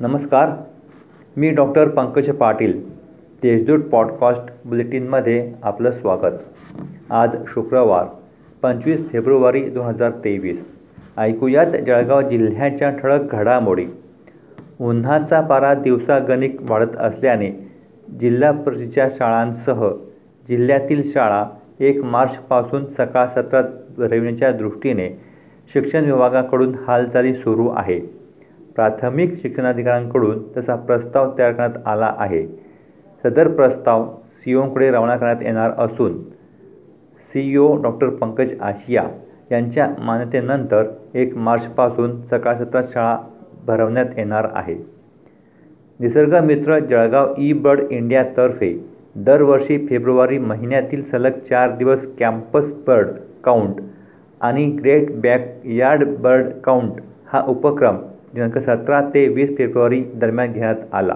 नमस्कार. मी doctor Pankaj Patil Deshdoot podcast बुलेटिनमध्ये आपलं स्वागत. आज शुक्रवार पंचवीस फेब्रुवारी दोन हजार तेवीस. ऐकूयात जळगाव जिल्ह्याच्या ठळक घडामोडी. उन्हाचा पारा दिवसागणिक वाढत असल्याने जिल्हा परिषदेच्या शाळांसह जिल्ह्यातील शाळा एक मार्चपासून सकाळ सत्रात भरविण्याच्या दृष्टीने शिक्षण विभागाकडून हालचाली सुरू आहे. प्राथमिक शिक्षणाधिकाऱ्यांकडून तसा प्रस्ताव तयार करण्यात आला आहे. सदर प्रस्ताव सी ओकडे रवाना करण्यात येणार असून C O doctor Pankaj Ashiya यांच्या मान्यतेनंतर एक मार्चपासून सकाळ सत्रात शाळा भरवण्यात येणार आहे. निसर्गमित्र जळगाव ई बर्ड इंडियातर्फे दरवर्षी फेब्रुवारी महिन्यातील सलग चार दिवस कॅम्पस बर्ड काउंट आणि ग्रेट बॅकयार्ड बर्ड काउंट हा उपक्रम दिनांक सतरा ते वीस फेब्रुवारी दरम्यान घेण्यात आला.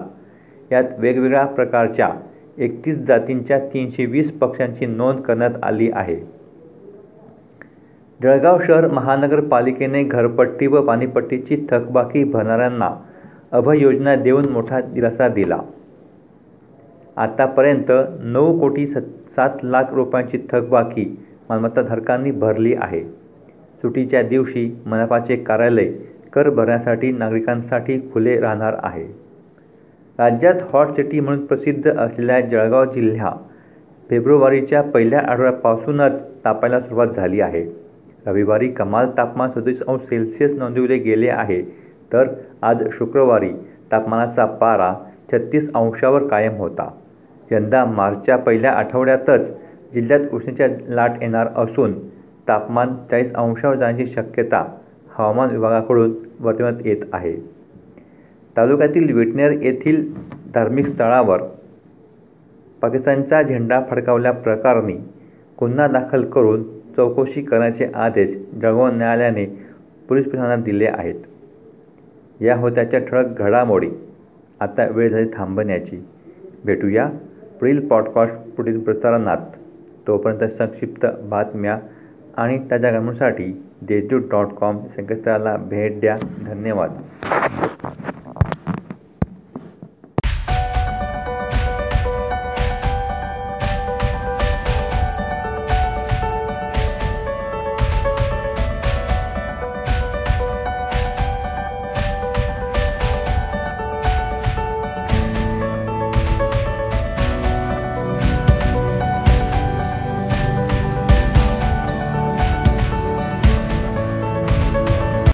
यात वेगवेगळ्या प्रकारच्या एकतीस जातींच्या तीनशे वीस पक्ष्यांची नोंद करण्यात आली आहे. जळगाव शहर महानगरपालिकेने घरपट्टी व पाणीपट्टीची थकबाकी भरणाऱ्यांना अभय योजना देऊन मोठा दिलासा दिला. आतापर्यंत नऊ कोटी सत सात लाख रुपयांची थकबाकी मालमत्ताधारकांनी भरली आहे. सुटीच्या दिवशी मनपाचे कार्यालय कर भरण्यासाठी नागरिकांसाठी खुले राहणार आहे. राज्यात हॉट सिटी म्हणून प्रसिद्ध असलेल्या जळगाव जिल्हा फेब्रुवारीच्या पहिल्या आठवड्यापासूनच तापायला सुरुवात झाली आहे. रविवारी कमाल तापमान सदतीस अंश सेल्सिअस नोंदविले गेले आहे. तर आज शुक्रवारी तापमानाचा पारा छत्तीस अंशावर कायम होता. यंदा मार्चच्या पहिल्या आठवड्यातच जिल्ह्यात उष्णतेच्या लाट येणार असून तापमान चाळीस अंशावर जाण्याची शक्यता हवामान विभागाकडून वर्तवण्यात येत आहे. तालुक्यातील विटनेर येथील धार्मिक स्थळावर पाकिस्तानचा झेंडा फडकावल्याप्रकरणी गुन्हा दाखल करून चौकशी करण्याचे आदेश जळगाव न्यायालयाने पोलीस प्रशासनाला दिले आहेत. या होत्याच्या ठळक घडामोडी आता वेळ झाली थांबण्याची भेटूया पुढील पॉडकास्ट पुढील प्रसारणात. तोपर्यंत संक्षिप्त बातम्या आणि ताज्या घडामोडींसाठी देशदूत डॉट कॉम संकेतस्थळाला भेट द्या. धन्यवाद.